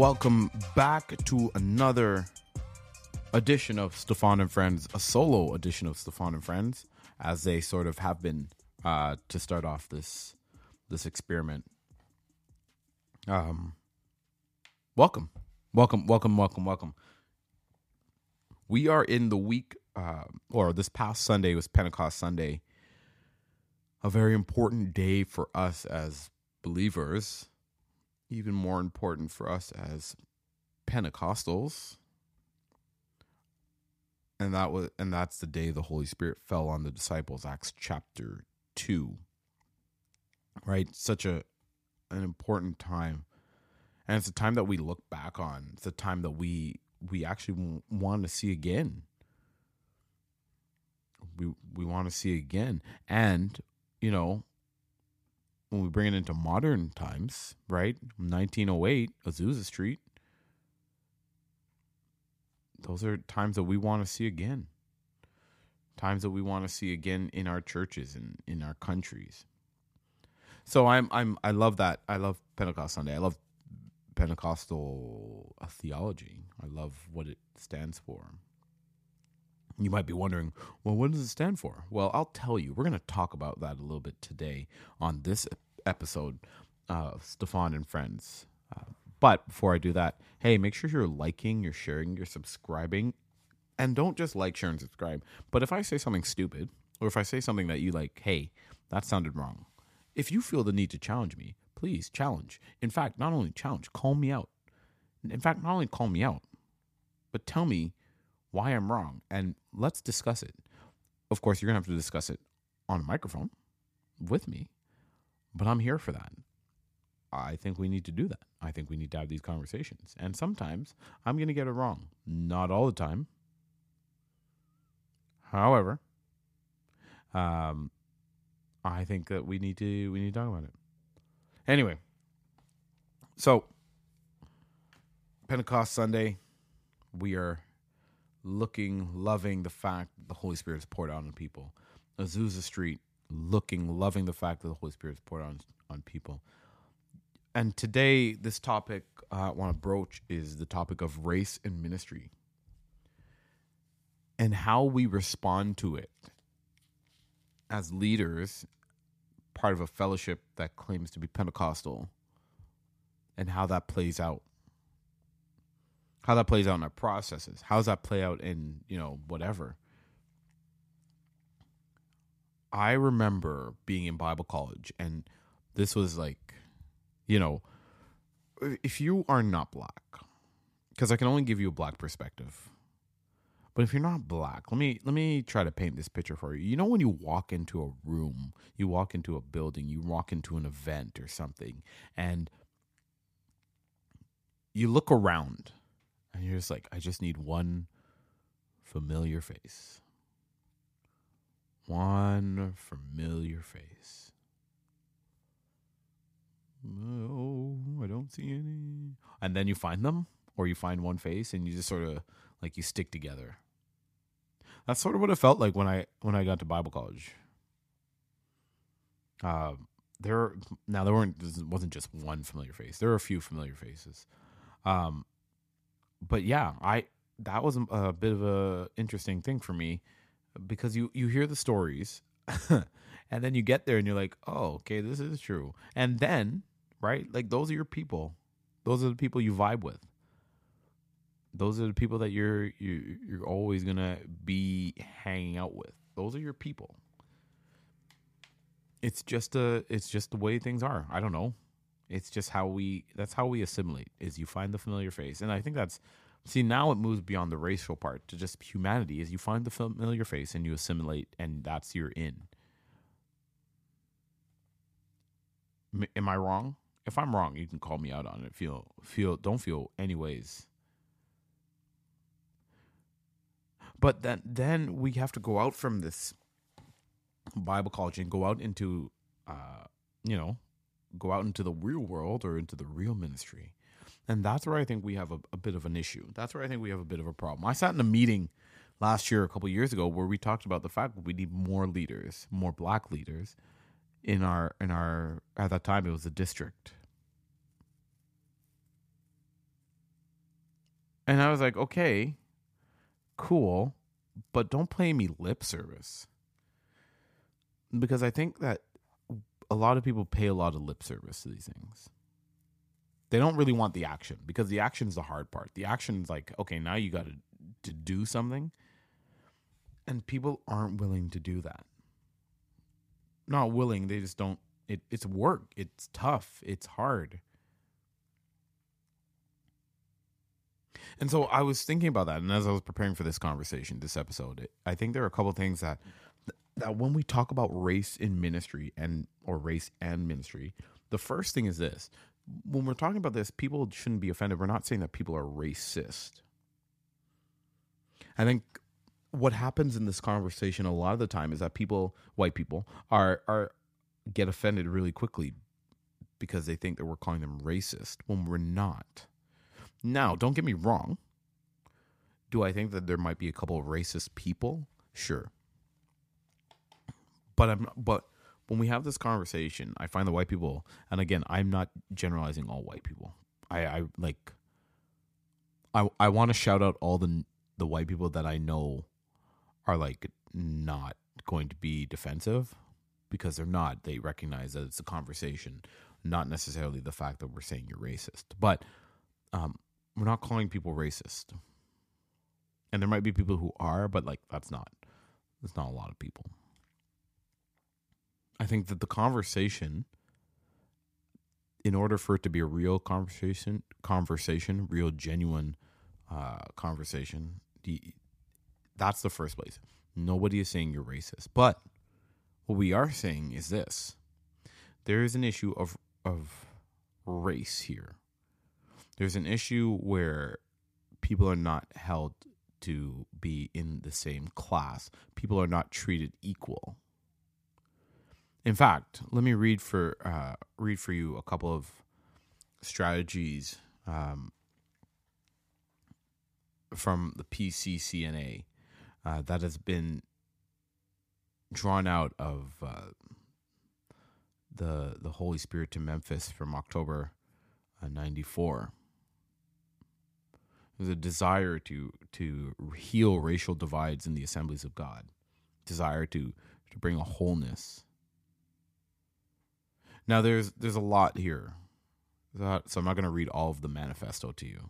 Welcome back to another edition of Steffan and Friends, a solo edition of Steffan and Friends, as they sort of have been uh, to start off this this experiment. Um, welcome, welcome, welcome, welcome, welcome. We are in the week, uh, or this past Sunday was Pentecost Sunday, a very important day for us as believers even more important for us as Pentecostals. And that was and that's the day the Holy Spirit fell on the disciples, Acts chapter 2. Right? Such a an important time. And it's a time that we look back on. It's a time that we we actually want to see again. We we want to see again. And you know, when we bring it into modern times, right? 1908, Azusa Street. Those are times that we want to see again. Times that we want to see again in our churches and in our countries. So I'm I'm I love that. I love Pentecost Sunday. I love Pentecostal theology. I love what it stands for. You might be wondering, well, what does it stand for? Well, I'll tell you. We're going to talk about that a little bit today on this episode of Steffan and Friends. Uh, but before I do that, hey, make sure you're liking, you're sharing, you're subscribing. And don't just like, share, and subscribe. But if I say something stupid, or if I say something that you like, hey, that sounded wrong, if you feel the need to challenge me, please challenge. In fact, not only challenge, call me out. In fact, not only call me out, but tell me why I'm wrong, and let's discuss it. Of course, you're going to have to discuss it on a microphone with me, but I'm here for that. I think we need to do that. I think we need to have these conversations. And sometimes I'm going to get it wrong. Not all the time. However, um, I think that we need to we need to talk about it. Anyway, so Pentecost Sunday, we are looking, loving the fact that the Holy Spirit is poured out on people. Azusa Street, looking, loving the fact that the Holy Spirit is poured on on people. And today, this topic uh, I want to broach is the topic of race and ministry and how we respond to it as leaders, part of a fellowship that claims to be Pentecostal, and how that plays out how that plays out in our processes. How does that play out in, you know, whatever? I remember being in Bible college and this was like, you know, if you are not black, because I can only give you a black perspective. But if you're not black, let me let me try to paint this picture for you. You know when you walk into a room, you walk into a building, you walk into an event or something, and you look around and you're just like, I just need one familiar face. One familiar face. Oh, I don't see any. And then you find them, or you find one face, and you just sort of like you stick together. That's sort of what it felt like when I when I got to Bible college. Uh, there now there weren't wasn't just one familiar face. There were a few familiar faces. Um, but yeah, I that was a bit of a interesting thing for me because you you hear the stories and then you get there and you're like, "Oh, okay, this is true." And then, right? Like those are your people. Those are the people you vibe with. Those are the people that you're you you're always going to be hanging out with. Those are your people. It's just a it's just the way things are. I don't know. It's just how we that's how we assimilate is you find the familiar face. And I think that's see now it moves beyond the racial part to just humanity is you find the familiar face and you assimilate and that's your in. Am I wrong? If I'm wrong, you can call me out on it. Feel feel don't feel anyways. But then then we have to go out from this Bible college and go out into uh you know go out into the real world or into the real ministry. And that's where I think we have a, a, bit of an issue. That's where I think we have a bit of a problem. I sat in a meeting last year, a couple years ago, where we talked about the fact that we need more leaders, more black leaders in our in our at that time it was a district. And I was like, okay, cool, but don't play me lip service. Because I think that a lot of people pay a lot of lip service to these things. They don't really want the action because the action is the hard part. The action is like, okay, now you got to to do something. And people aren't willing to do that. Not willing, they just don't it, it's work. It's tough. It's hard. And so I was thinking about that, and as I was preparing for this conversation, this episode, it, I think there are a couple things that that when we talk about race in ministry and or race and ministry, the first thing is this: when we're talking about this, people shouldn't be offended. We're not saying that people are racist. I think what happens in this conversation a lot of the time is that people, white people, are are get offended really quickly because they think that we're calling them racist when we're not. Now, don't get me wrong. Do I think that there might be a couple of racist people? Sure. But I'm but when we have this conversation, I find the white people and again, I'm not generalizing all white people. I, I like I I want to shout out all the the white people that I know are like not going to be defensive because they're not. They recognize that it's a conversation, not necessarily the fact that we're saying you're racist. But um, we're not calling people racist. And there might be people who are, but like that's not that's not a lot of people. I think that the conversation in order for it to be a real conversation, conversation, real genuine uh, conversation, the, that's the first place. Nobody is saying you're racist, but what we are saying is this there is an issue of, of race here. There's an issue where people are not held to be in the same class, people are not treated equal. In fact, let me read for uh, read for you a couple of strategies um, from the PCCNA uh, that has been drawn out of uh, the the Holy Spirit to Memphis from October '94. Uh, There's a desire to to heal racial divides in the assemblies of God, desire to to bring a wholeness. Now there's there's a lot here, so I'm not going to read all of the manifesto to you.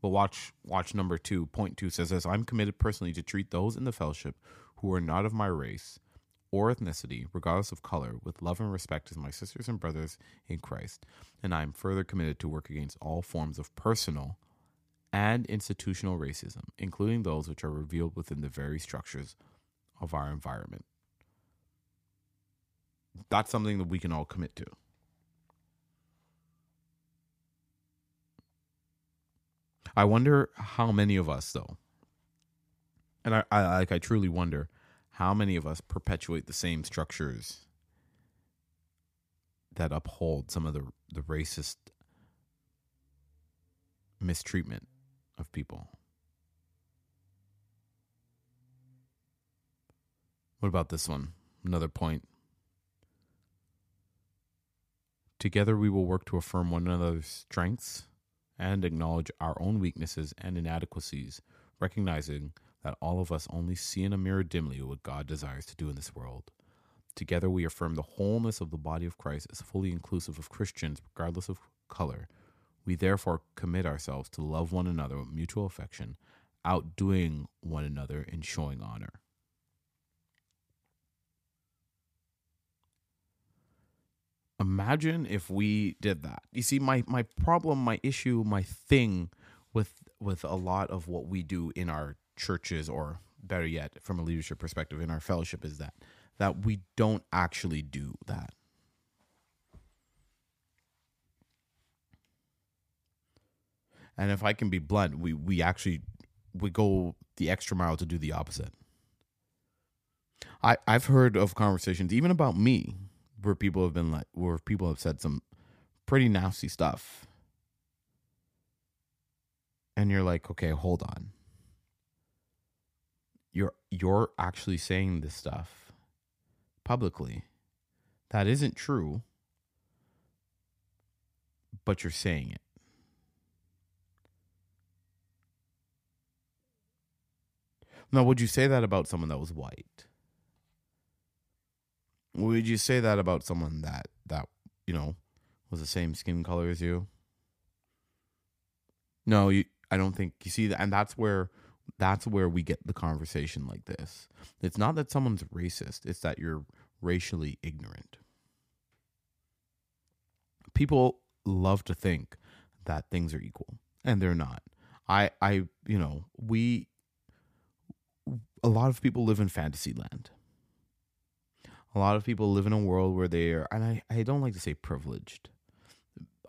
But watch watch number two, point two says this I'm committed personally to treat those in the fellowship who are not of my race or ethnicity, regardless of color, with love and respect as my sisters and brothers in Christ. And I am further committed to work against all forms of personal and institutional racism, including those which are revealed within the very structures of our environment. That's something that we can all commit to. I wonder how many of us, though, and I, I like I truly wonder how many of us perpetuate the same structures that uphold some of the the racist mistreatment of people. What about this one? Another point. Together we will work to affirm one another's strengths and acknowledge our own weaknesses and inadequacies, recognizing that all of us only see in a mirror dimly what God desires to do in this world. Together, we affirm the wholeness of the body of Christ as fully inclusive of Christians, regardless of color. We therefore commit ourselves to love one another with mutual affection, outdoing one another in showing honor. Imagine if we did that. You see, my, my problem, my issue, my thing with with a lot of what we do in our churches or better yet from a leadership perspective in our fellowship is that that we don't actually do that and if i can be blunt we we actually we go the extra mile to do the opposite i i've heard of conversations even about me where people have been like where people have said some pretty nasty stuff. And you're like okay hold on. You're you're actually saying this stuff publicly. That isn't true. But you're saying it. Now would you say that about someone that was white? Would you say that about someone that that you know was the same skin color as you? No, you, I don't think you see that, and that's where that's where we get the conversation like this. It's not that someone's racist; it's that you're racially ignorant. People love to think that things are equal, and they're not. I, I, you know, we, a lot of people live in fantasy land. A lot of people live in a world where they are, and I, I don't like to say privileged.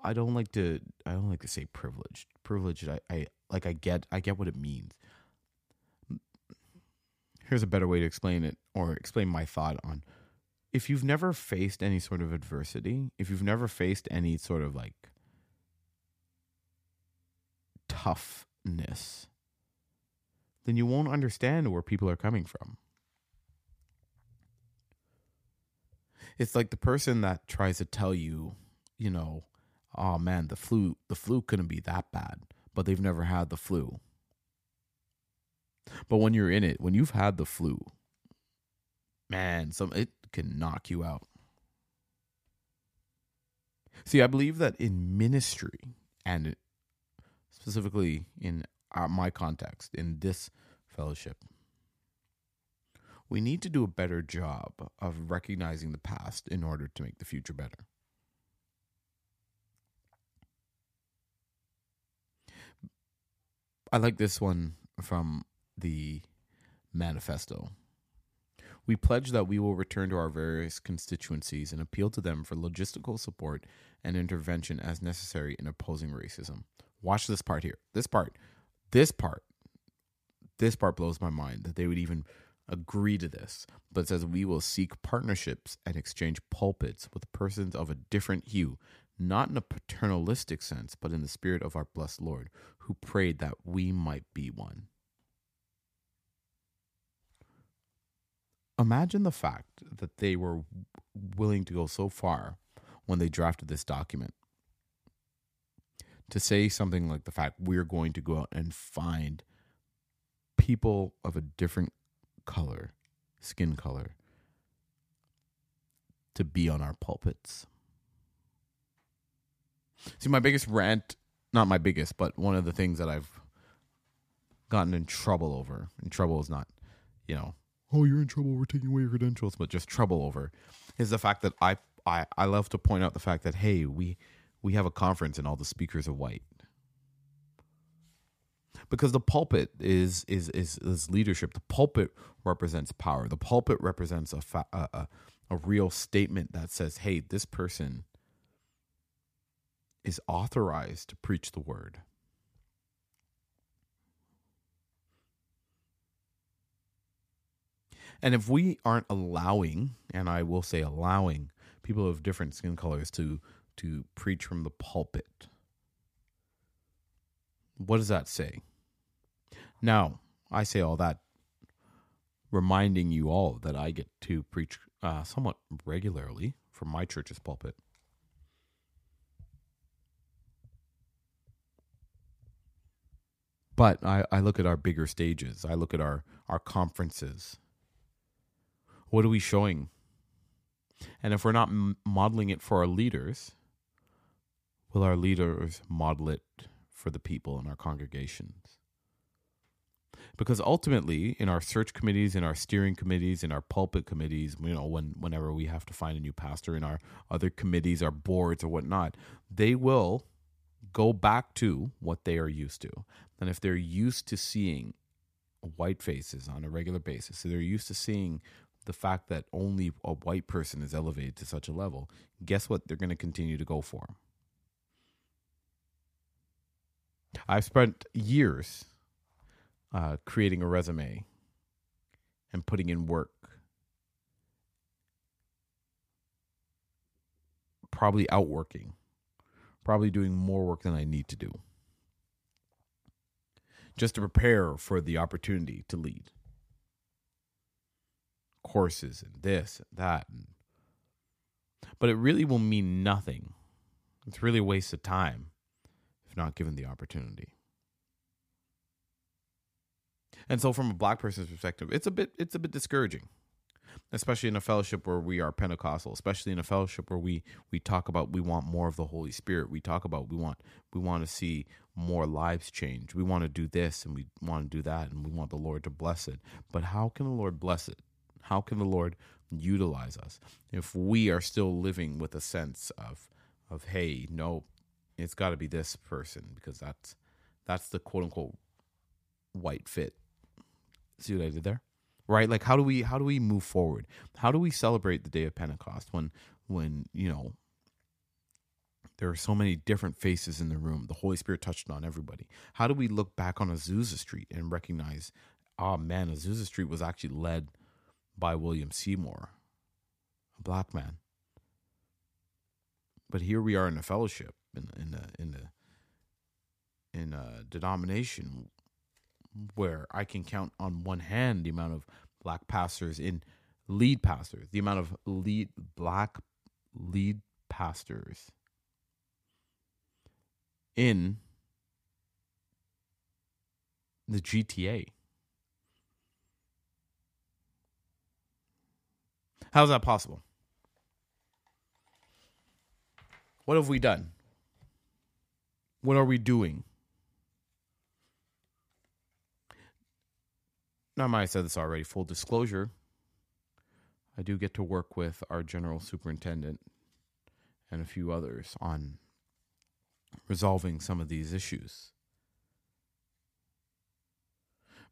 I don't like to, I don't like to say privileged. Privileged, I, I like, I get, I get what it means. Here's a better way to explain it, or explain my thought on if you've never faced any sort of adversity, if you've never faced any sort of like toughness, then you won't understand where people are coming from. It's like the person that tries to tell you, you know, oh man, the flu the flu couldn't be that bad, but they've never had the flu. But when you're in it, when you've had the flu, man, some it can knock you out. See, I believe that in ministry and specifically in uh, my context, in this fellowship, we need to do a better job of recognizing the past in order to make the future better. I like this one from the manifesto. We pledge that we will return to our various constituencies and appeal to them for logistical support and intervention as necessary in opposing racism. Watch this part here. This part, this part, this part blows my mind that they would even agree to this. But says we will seek partnerships and exchange pulpits with persons of a different hue, not in a paternalistic sense, but in the spirit of our blessed Lord, who prayed that we might be one. Imagine the fact that they were willing to go so far when they drafted this document to say something like the fact we're going to go out and find people of a different color, skin color, to be on our pulpits. See, my biggest rant, not my biggest, but one of the things that I've gotten in trouble over, and trouble is not, you know, oh, you're in trouble, we're taking away your credentials, but just trouble over, is the fact that I, I, I love to point out the fact that, hey, we, we have a conference and all the speakers are white because the pulpit is is is, is leadership the pulpit represents power the pulpit represents a, fa- a, a a real statement that says hey this person is authorized to preach the word and if we aren't allowing and i will say allowing people of different skin colors to to preach from the pulpit. What does that say? Now, I say all that reminding you all that I get to preach uh, somewhat regularly from my church's pulpit. But I, I look at our bigger stages. I look at our, our conferences. What are we showing? And if we're not m- modeling it for our leaders, will our leaders model it for the people in our congregations? Because ultimately, in our search committees, in our steering committees, in our pulpit committees, you know, when whenever we have to find a new pastor, in our other committees, our boards, or whatnot, they will go back to what they are used to. And if they're used to seeing white faces on a regular basis, so they're used to seeing the fact that only a white person is elevated to such a level, guess what? They're going to continue to go for. I've spent years uh, creating a resume and putting in work. Probably outworking, probably doing more work than I need to do. Just to prepare for the opportunity to lead. Courses and this and that and but it really will mean nothing. It's really a waste of time if not given the opportunity And so from a black person's perspective, it's a bit it's a bit discouraging. Especially in a fellowship where we are Pentecostal, especially in a fellowship where we we talk about we want more of the Holy Spirit. We talk about we want we want to see more lives change. We want to do this and we want to do that and we want the Lord to bless it. But how can the Lord bless it? How can the Lord utilize us if we are still living with a sense of of hey, no, it's got to be this person because that's that's the quote unquote white fit. See what I did there? Right? Like how do we how do we move forward? How do we celebrate the day of Pentecost when when, you know, there are so many different faces in the room. The Holy Spirit touched on everybody. How do we look back on Azusa Street and recognize, oh man, Azusa Street was actually led by William Seymour, a black man. But here we are in a fellowship in in a, in a in a denomination where I can count on one hand the amount of black pastors in lead pastors, the amount of lead black lead pastors in the GTA. How's that possible? What have we done? What are we doing? Now, I might have said this already. Full disclosure, I do get to work with our general superintendent and a few others on resolving some of these issues.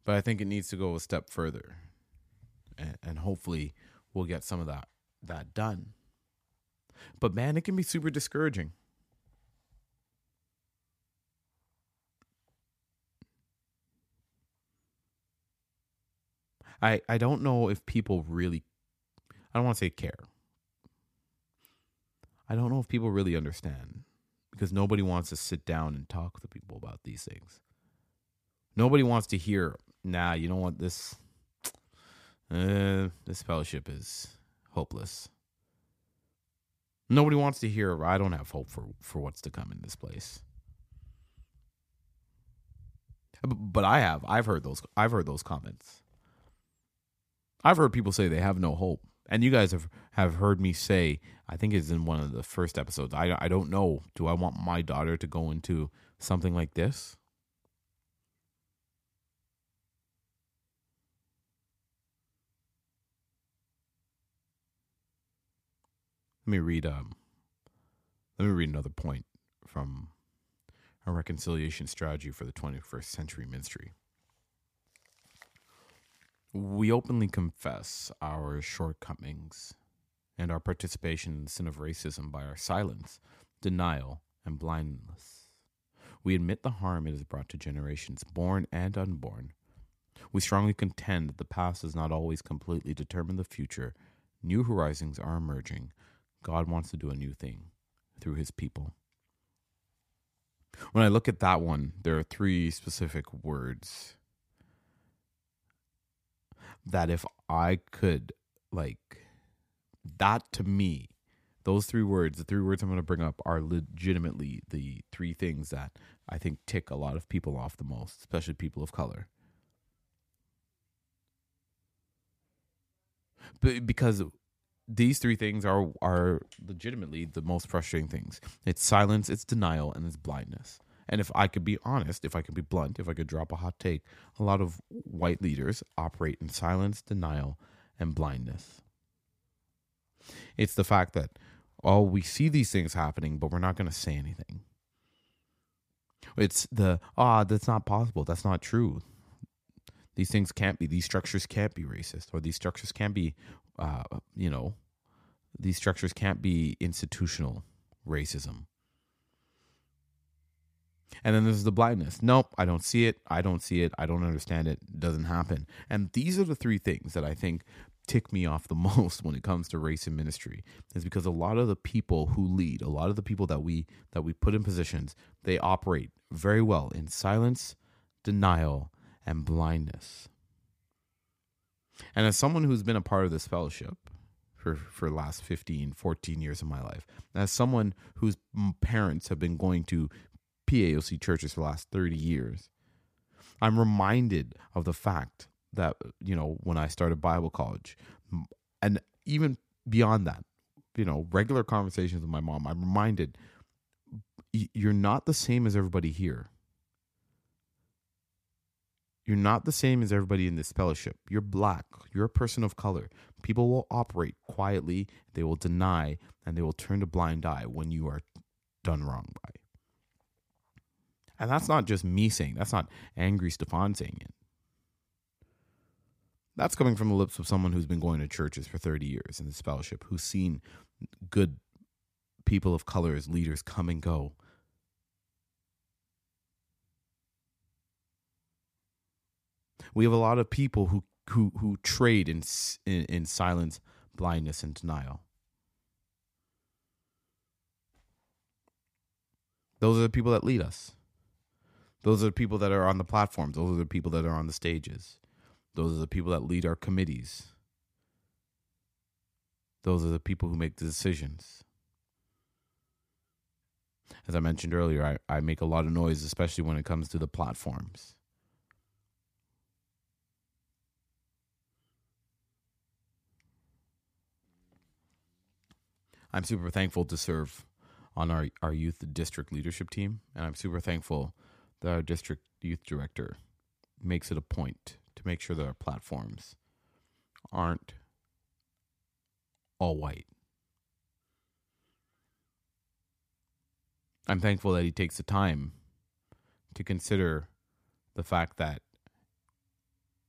But I think it needs to go a step further, and, and hopefully, we'll get some of that that done. But man, it can be super discouraging. I I don't know if people really I don't want to say care. I don't know if people really understand because nobody wants to sit down and talk to people about these things. Nobody wants to hear, nah, you know what, this uh, this fellowship is hopeless. Nobody wants to hear, I don't have hope for, for what's to come in this place. But I have. I've heard those I've heard those comments. I've heard people say they have no hope. And you guys have, have heard me say, I think it's in one of the first episodes. I, I don't know. Do I want my daughter to go into something like this? Let me read um let me read another point from a reconciliation strategy for the 21st century ministry. We openly confess our shortcomings and our participation in the sin of racism by our silence, denial, and blindness. We admit the harm it has brought to generations, born and unborn. We strongly contend that the past does not always completely determine the future. New horizons are emerging. God wants to do a new thing through his people. When I look at that one, there are three specific words that if I could like that to me, those three words, the three words I'm going to bring up are legitimately the three things that I think tick a lot of people off the most, especially people of color. But because these three things are are legitimately the most frustrating things. It's silence, it's denial, and it's blindness. And if I could be honest, if I could be blunt, if I could drop a hot take, a lot of white leaders operate in silence, denial, and blindness. It's the fact that, oh, we see these things happening, but we're not going to say anything. It's the, ah, oh, that's not possible. That's not true. These things can't be, these structures can't be racist, or these structures can't be, uh, you know, these structures can't be institutional racism and then there's the blindness. Nope, I don't see it. I don't see it. I don't understand it. it. Doesn't happen. And these are the three things that I think tick me off the most when it comes to race and ministry is because a lot of the people who lead, a lot of the people that we that we put in positions, they operate very well in silence, denial, and blindness. And as someone who's been a part of this fellowship for for the last 15, 14 years of my life, as someone whose parents have been going to PAOC churches for the last 30 years. I'm reminded of the fact that, you know, when I started Bible college, and even beyond that, you know, regular conversations with my mom, I'm reminded you're not the same as everybody here. You're not the same as everybody in this fellowship. You're black. You're a person of color. People will operate quietly, they will deny, and they will turn a blind eye when you are done wrong by. And that's not just me saying, that's not angry Steffan saying it. That's coming from the lips of someone who's been going to churches for 30 years in this fellowship, who's seen good people of color as leaders come and go. We have a lot of people who who who trade in in, in silence, blindness, and denial. Those are the people that lead us. Those are the people that are on the platforms. Those are the people that are on the stages. Those are the people that lead our committees. Those are the people who make the decisions. As I mentioned earlier, I, I make a lot of noise, especially when it comes to the platforms. I'm super thankful to serve on our, our youth district leadership team, and I'm super thankful that our district youth director makes it a point to make sure that our platforms aren't all white. I'm thankful that he takes the time to consider the fact that,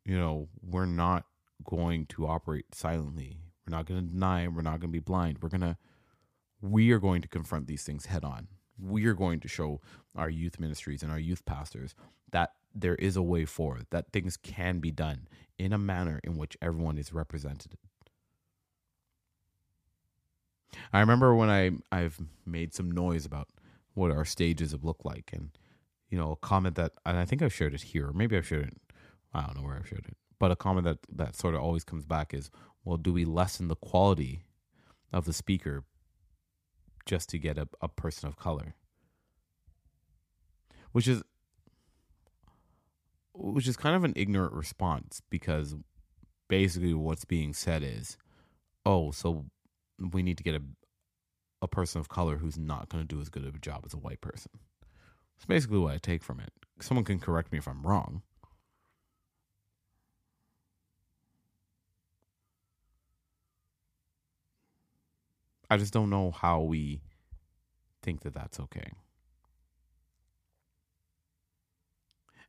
you know, we're not going to operate silently. We're not going to deny. We're not going to be blind. We're going to, we are going to confront these things head on. We are going to show our youth ministries and our youth pastors that there is a way forward, that things can be done in a manner in which everyone is represented. I remember when I I've made some noise about what our stages have looked like, and you know, a comment that, and I think I've shared it here, or maybe I've shared it. I don't know where I've shared it, but a comment that that sort of always comes back is, well, do we lessen the quality of the speaker just to get a, a person of color? Which is which is kind of an ignorant response because basically what's being said is, oh, so we need to get a a person of color who's not going to do as good of a job as a white person. That's basically what I take from it. Someone can correct me if I'm wrong. I just don't know how we think that that's okay.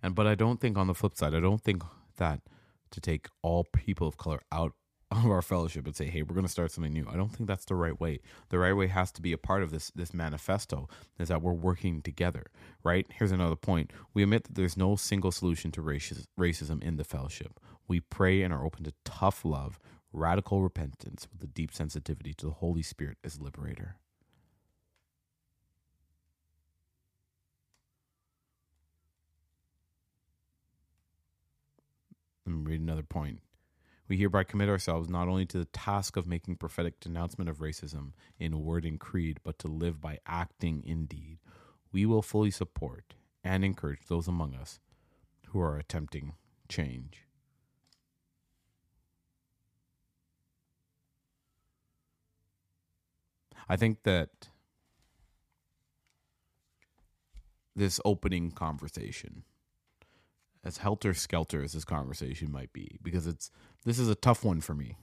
And but I don't think on the flip side, I don't think that to take all people of color out of our fellowship and say, "Hey, we're going to start something new." I don't think that's the right way. The right way has to be a part of this this manifesto is that we're working together, right? Here's another point. We admit that there's no single solution to racism in the fellowship. We pray and are open to tough love, radical repentance with a deep sensitivity to the Holy Spirit as liberator. Let me read another point. We hereby commit ourselves not only to the task of making prophetic denouncement of racism in word and creed, but to live by acting in deed. We will fully support and encourage those among us who are attempting change. I think that this opening conversation as helter skelter as this conversation might be, because it's this is a tough one for me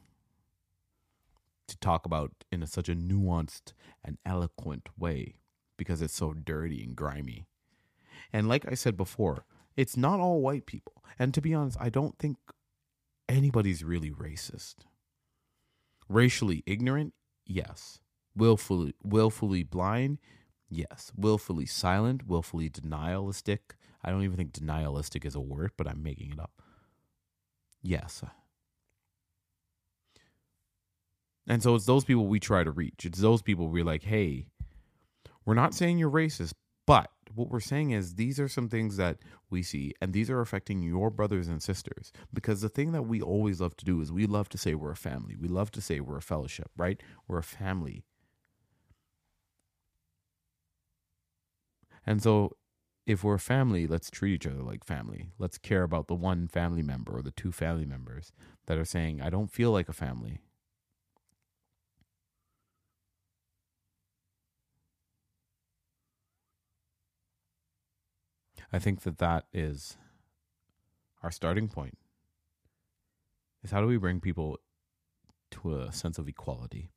to talk about in a, such a nuanced and eloquent way because it's so dirty and grimy. And like I said before, it's not all white people. And to be honest, I don't think anybody's really racist. Racially ignorant, yes. Willfully willfully blind, yes. Willfully silent, willfully denialistic, I don't even think denialistic is a word, but I'm making it up. Yes. And so it's those people we try to reach. It's those people we're like, hey, we're not saying you're racist, but what we're saying is these are some things that we see, and these are affecting your brothers and sisters. Because the thing that we always love to do is we love to say we're a family. We love to say we're a fellowship, right? We're a family. And so if we're a family, let's treat each other like family. Let's care about the one family member or the two family members that are saying, I don't feel like a family. I think that that is our starting point. Is how do we bring people to a sense of equality?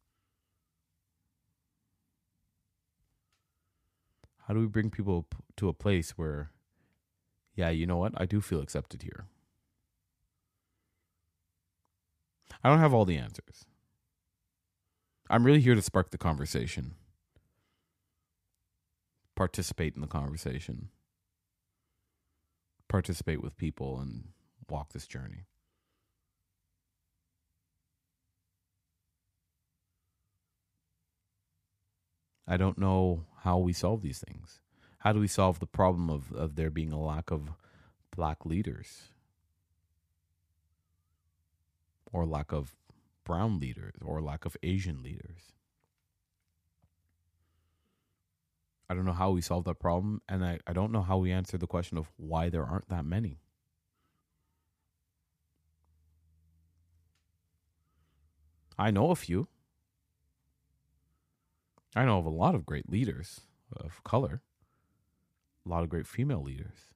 How do we bring people to a place where, yeah, you know what? I do feel accepted here. I don't have all the answers. I'm really here to spark the conversation, participate in the conversation, participate with people, and walk this journey. I don't know how we solve these things. How do we solve the problem of, of there being a lack of black leaders or lack of brown leaders or lack of Asian leaders? I don't know how we solve that problem, and I, I don't know how we answer the question of why there aren't that many. I know a few. I know of a lot of great leaders of color, a lot of great female leaders.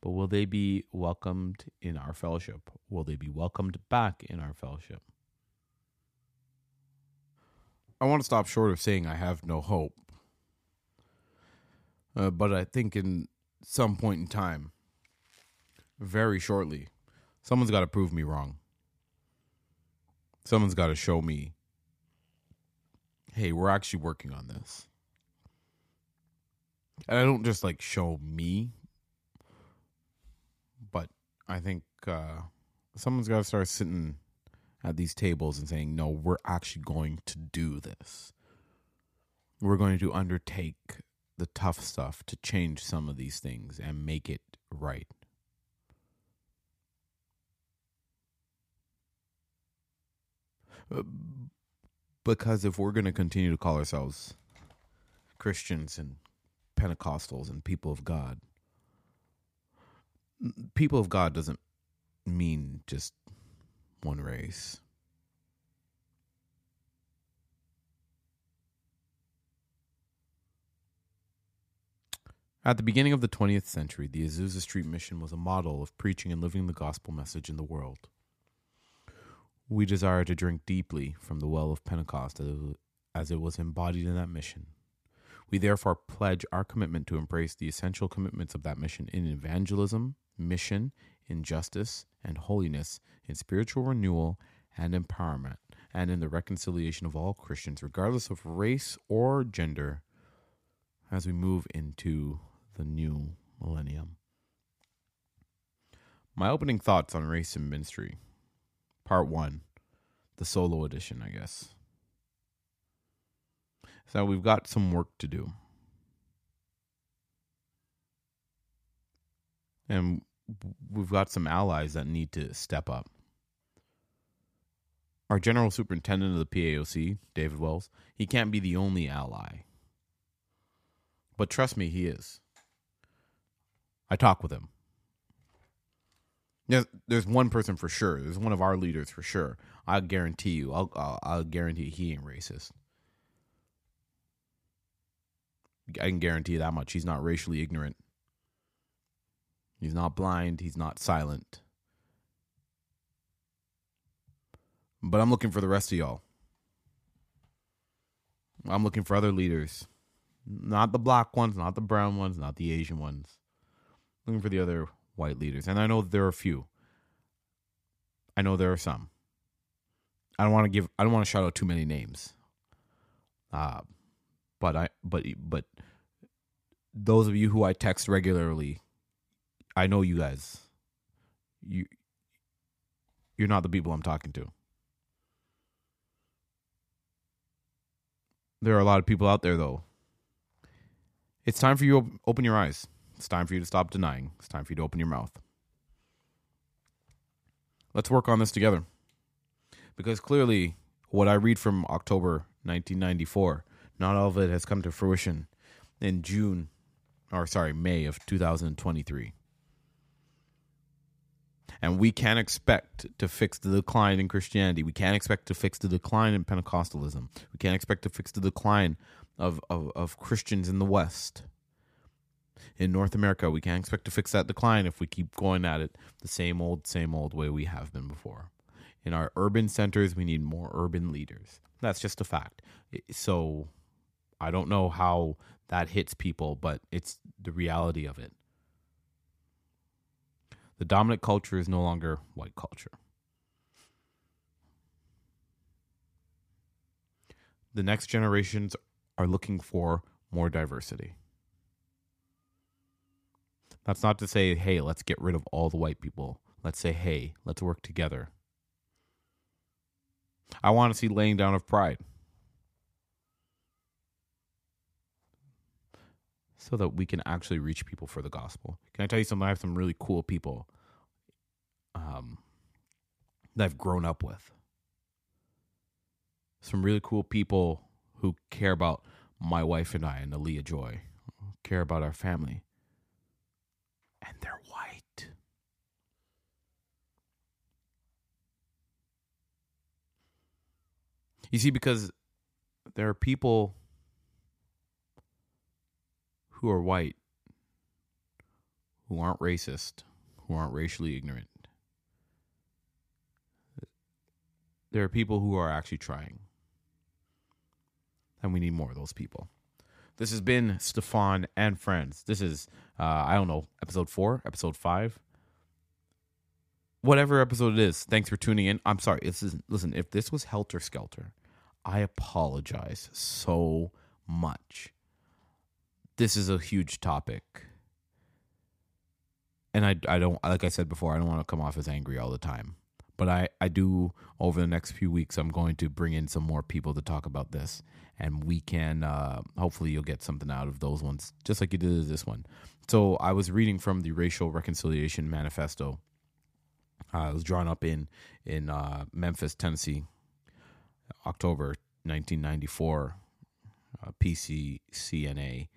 But will they be welcomed in our fellowship? Will they be welcomed back in our fellowship? I want to stop short of saying I have no hope. Uh, but I think in some point in time, very shortly, someone's got to prove me wrong. Someone's got to show me hey, we're actually working on this. And I don't just like show me, but I think uh, someone's got to start sitting at these tables and saying, no, we're actually going to do this. We're going to undertake the tough stuff to change some of these things and make it right. Uh, because if we're going to continue to call ourselves Christians and Pentecostals and people of God, people of God doesn't mean just one race. At the beginning of the 20th century, the Azusa Street Mission was a model of preaching and living the gospel message in the world. We desire to drink deeply from the well of Pentecost as it was embodied in that mission. We therefore pledge our commitment to embrace the essential commitments of that mission in evangelism, mission, in justice and holiness, in spiritual renewal and empowerment, and in the reconciliation of all Christians, regardless of race or gender, as we move into the new millennium. My opening thoughts on race and ministry part one, the solo edition, I guess. So we've got some work to do. And we've got some allies that need to step up. Our general superintendent of the PAOC, David Wells, he can't be the only ally. But trust me, he is. I talk with him. There's, there's one person for sure. There's one of our leaders for sure. I guarantee you. I'll, I'll, I'll guarantee he ain't racist. I can guarantee that much. He's not racially ignorant. He's not blind. He's not silent. But I'm looking for the rest of y'all. I'm looking for other leaders. Not the black ones, not the brown ones, not the Asian ones. looking for the other white leaders, and I know there are a few. I know there are some. I don't want to give. I don't want to shout out too many names. Uh, but I but but those of you who I text regularly, I know you guys. You you're not the people I'm talking to. There are a lot of people out there though. It's time for you to open your eyes. It's time for you to stop denying. It's time for you to open your mouth. Let's work on this together. Because clearly, what I read from October 1994, not all of it has come to fruition in June or sorry, May of 2023. And we can't expect to fix the decline in Christianity. We can't expect to fix the decline in Pentecostalism. We can't expect to fix the decline of, of, of Christians in the West. In North America, we can't expect to fix that decline if we keep going at it the same old, same old way we have been before. In our urban centers, we need more urban leaders. That's just a fact. So I don't know how that hits people, but it's the reality of it. The dominant culture is no longer white culture. The next generations are looking for more diversity. That's not to say, hey, let's get rid of all the white people. Let's say, hey, let's work together. I want to see laying down of pride. so that we can actually reach people for the gospel. Can I tell you something? I have some really cool people um, that I've grown up with. Some really cool people who care about my wife and I and Aaliyah Joy, care about our family. And they're white. You see, because there are people who are white, who aren't racist, who aren't racially ignorant. There are people who are actually trying. And we need more of those people. This has been Steffan and Friends. This is, uh, I don't know, episode four, episode five. Whatever episode it is, thanks for tuning in. I'm sorry. This is, listen, if this was Helter Skelter, I apologize so much this is a huge topic. And I, I don't, like I said before, I don't want to come off as angry all the time. But I, I do, over the next few weeks, I'm going to bring in some more people to talk about this. And we can, uh, hopefully, you'll get something out of those ones, just like you did this one. So I was reading from the Racial Reconciliation Manifesto. Uh, it was drawn up in, in uh, Memphis, Tennessee, October 1994, uh, PCCNA.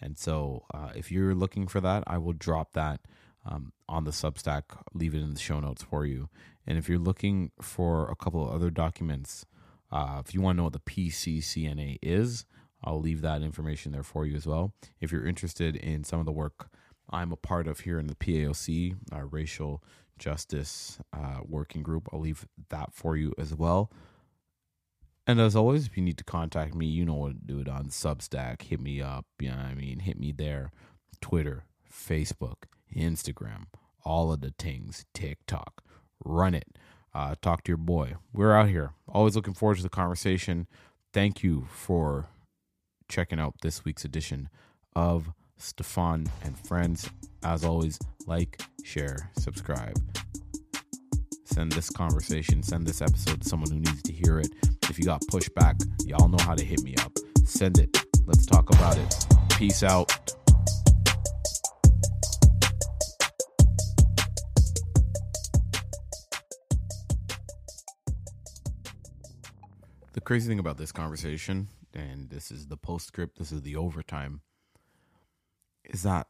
And so, uh, if you're looking for that, I will drop that um, on the Substack, leave it in the show notes for you. And if you're looking for a couple of other documents, uh, if you want to know what the PCCNA is, I'll leave that information there for you as well. If you're interested in some of the work I'm a part of here in the PAOC, our racial justice uh, working group, I'll leave that for you as well. And as always, if you need to contact me, you know what to do it on Substack. Hit me up. You know I mean? Hit me there. Twitter, Facebook, Instagram, all of the things, TikTok. Run it. Uh, talk to your boy. We're out here. Always looking forward to the conversation. Thank you for checking out this week's edition of Steffan and Friends. As always, like, share, subscribe. Send this conversation, send this episode to someone who needs to hear it. If you got pushback, y'all know how to hit me up. Send it. Let's talk about it. Peace out. The crazy thing about this conversation, and this is the postscript, this is the overtime, is that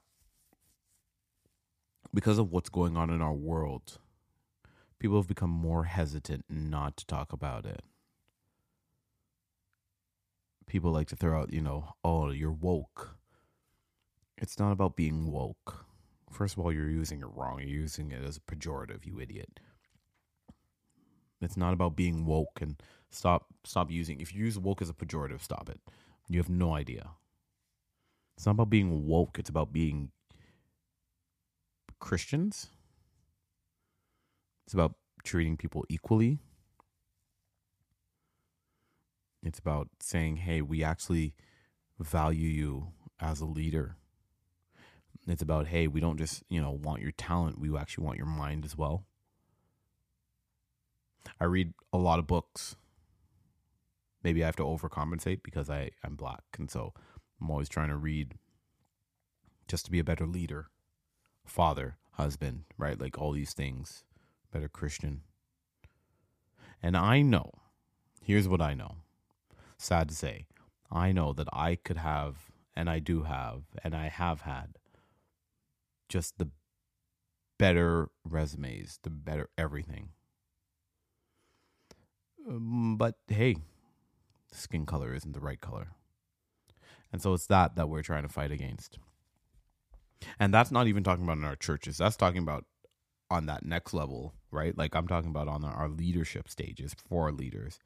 because of what's going on in our world, people have become more hesitant not to talk about it people like to throw out, you know, oh, you're woke. It's not about being woke. First of all, you're using it wrong. You're using it as a pejorative, you idiot. It's not about being woke and stop stop using if you use woke as a pejorative, stop it. You have no idea. It's not about being woke, it's about being Christians. It's about treating people equally. It's about saying, hey, we actually value you as a leader. It's about, hey, we don't just, you know, want your talent, we actually want your mind as well. I read a lot of books. Maybe I have to overcompensate because I, I'm black. And so I'm always trying to read just to be a better leader, father, husband, right? Like all these things, better Christian. And I know, here's what I know sad to say, I know that I could have and I do have, and I have had just the better resumes, the better everything. Um, but hey, skin color isn't the right color. And so it's that that we're trying to fight against. And that's not even talking about in our churches. That's talking about on that next level, right? Like I'm talking about on our leadership stages for our leaders.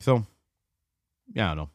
So, yeah, I don't know.